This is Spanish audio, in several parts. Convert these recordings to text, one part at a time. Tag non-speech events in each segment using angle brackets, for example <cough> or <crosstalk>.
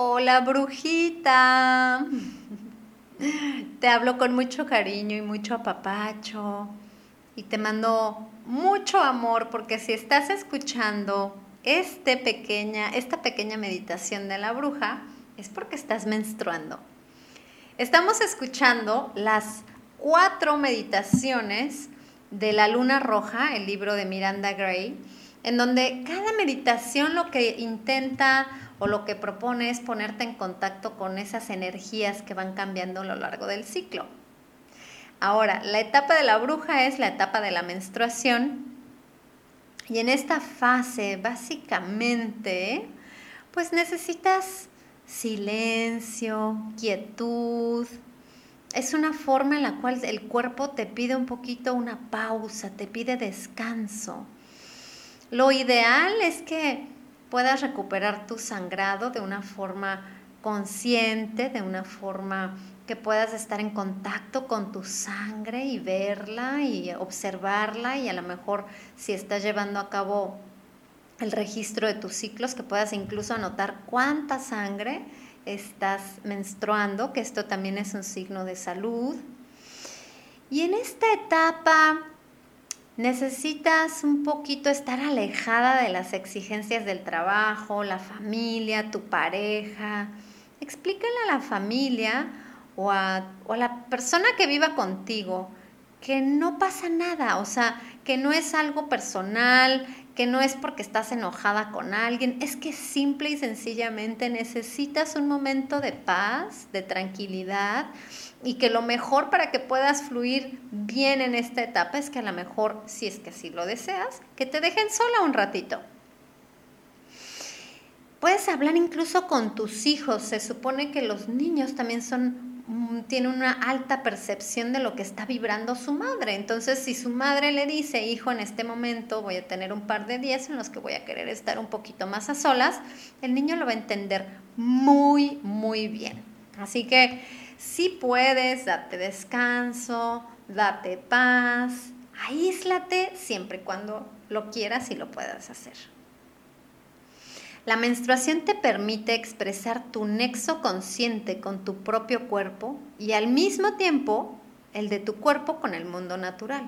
Hola brujita. Te hablo con mucho cariño y mucho apapacho. Y te mando mucho amor porque si estás escuchando este pequeña, esta pequeña meditación de la bruja, es porque estás menstruando. Estamos escuchando las cuatro meditaciones de la luna roja, el libro de Miranda Gray, en donde cada meditación lo que intenta o lo que propone es ponerte en contacto con esas energías que van cambiando a lo largo del ciclo. Ahora, la etapa de la bruja es la etapa de la menstruación y en esta fase básicamente pues necesitas silencio, quietud. Es una forma en la cual el cuerpo te pide un poquito una pausa, te pide descanso. Lo ideal es que puedas recuperar tu sangrado de una forma consciente, de una forma que puedas estar en contacto con tu sangre y verla y observarla y a lo mejor si estás llevando a cabo el registro de tus ciclos, que puedas incluso anotar cuánta sangre estás menstruando, que esto también es un signo de salud. Y en esta etapa necesitas un poquito estar alejada de las exigencias del trabajo, la familia, tu pareja. Explícale a la familia o a, la persona que viva contigo que no pasa nada, o sea, que no es algo personal, que no es porque estás enojada con alguien, es que simple y sencillamente necesitas un momento de paz, de tranquilidad y que lo mejor para que puedas fluir bien en esta etapa es que a lo mejor, si es que así lo deseas, que te dejen sola un ratito. Puedes hablar incluso con tus hijos. Se supone que los niños también son mm, tienen una alta percepción de lo que está vibrando su madre. Entonces, si su madre le dice, hijo, en este momento voy a tener un par de días en los que voy a querer estar un poquito más a solas, el niño lo va a entender muy, muy bien. Así que si puedes, date descanso, date paz, aíslate siempre y cuando lo quieras y lo puedas hacer. La menstruación te permite expresar tu nexo consciente con tu propio cuerpo y al mismo tiempo el de tu cuerpo con el mundo natural.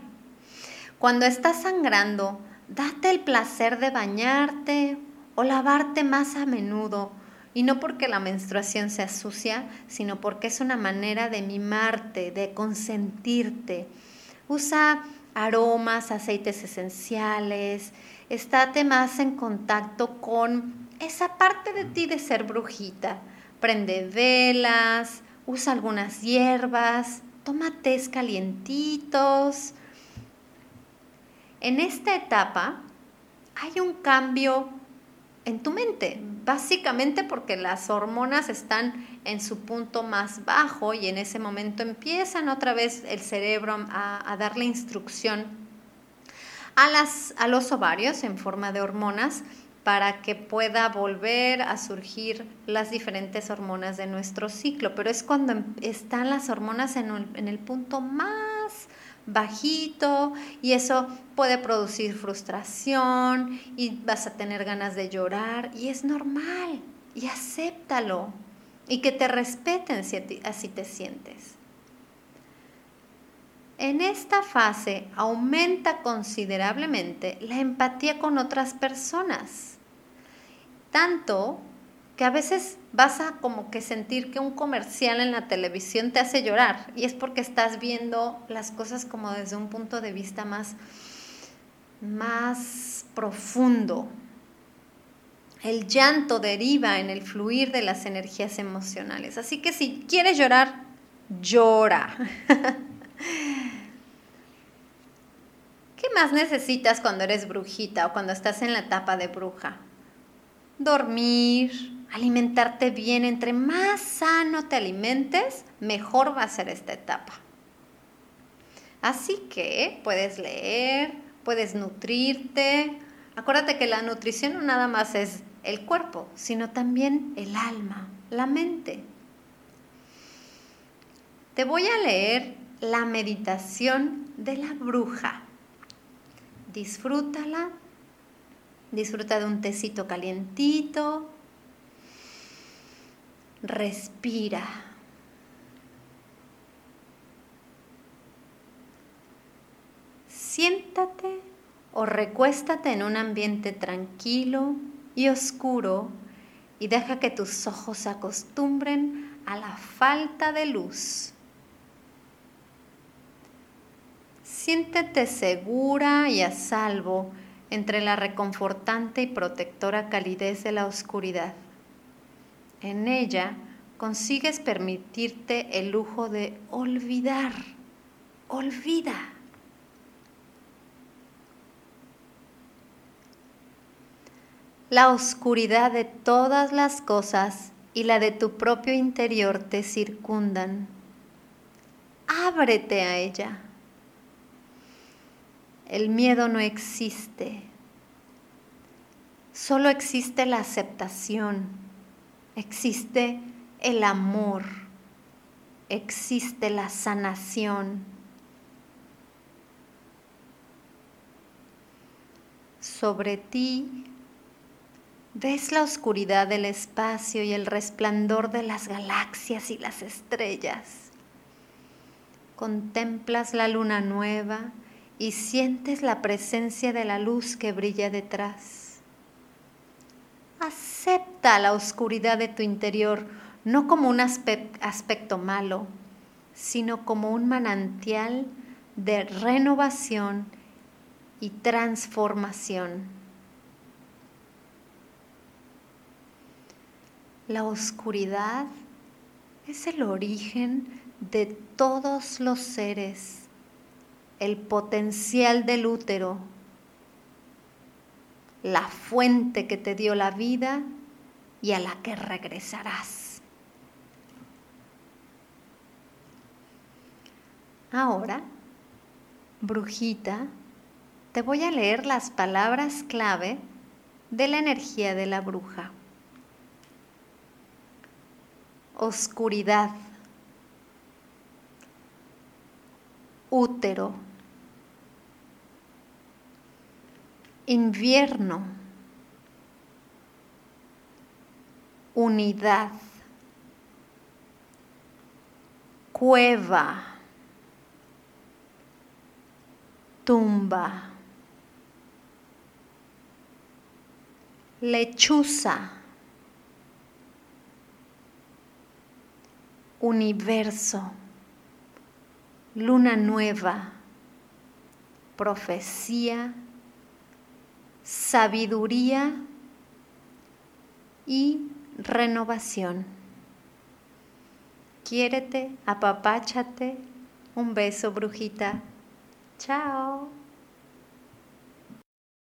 Cuando estás sangrando, date el placer de bañarte o lavarte más a menudo y no porque la menstruación sea sucia, sino porque es una manera de mimarte, de consentirte. Usa aromas, aceites esenciales, estate más en contacto con esa parte de ti de ser brujita. Prende velas, usa algunas hierbas, toma tés calientitos. En esta etapa hay un cambio en tu mente, básicamente porque las hormonas están en su punto más bajo y en ese momento empiezan otra vez el cerebro a, darle instrucción a, las, a los ovarios en forma de hormonas para que pueda volver a surgir las diferentes hormonas de nuestro ciclo, pero es cuando em, están las hormonas en el punto más bajito y eso puede producir frustración y vas a tener ganas de llorar y es normal. Y acéptalo. Y que te respeten si así te sientes. En esta fase aumenta considerablemente la empatía con otras personas, tanto que a veces vas a como que sentir que un comercial en la televisión te hace llorar y es porque estás viendo las cosas como desde un punto de vista más, más profundo. El llanto deriva en el fluir de las energías emocionales. Así que si quieres llorar, llora. <laughs> más necesitas cuando eres brujita o cuando estás en la etapa de bruja? Dormir, alimentarte bien. Entre más sano te alimentes, mejor va a ser esta etapa. Así que puedes leer, puedes nutrirte. Acuérdate que la nutrición no nada más es el cuerpo, sino también el alma, la mente. Te voy a leer la meditación de la bruja. Disfrútala. Disfruta de un tecito calientito, Respira. Siéntate o recuéstate en un ambiente tranquilo y oscuro y deja que tus ojos se acostumbren a la falta de luz. Siéntete segura y a salvo entre la reconfortante y protectora calidez de la oscuridad. En ella consigues permitirte el lujo de olvidar. Olvida. La oscuridad de todas las cosas y la de tu propio interior te circundan. Ábrete a ella. El miedo no existe. Solo existe la aceptación. Existe el amor. Existe la sanación. Sobre ti Ves la oscuridad del espacio y el resplandor de las galaxias y las estrellas. Contemplas la luna nueva y sientes la presencia de la luz que brilla detrás. Acepta la oscuridad de tu interior no como un aspecto malo, sino como un manantial de renovación y transformación. La oscuridad es el origen de todos los seres, el potencial del útero, la fuente que te dio la vida y a la que regresarás. Ahora, brujita, te voy a leer las palabras clave de la energía de la bruja. Oscuridad, útero, invierno, unidad, cueva, tumba, lechuza, universo, luna nueva, profecía, sabiduría y renovación. Quiérete, apapáchate. Un beso, brujita. Chao.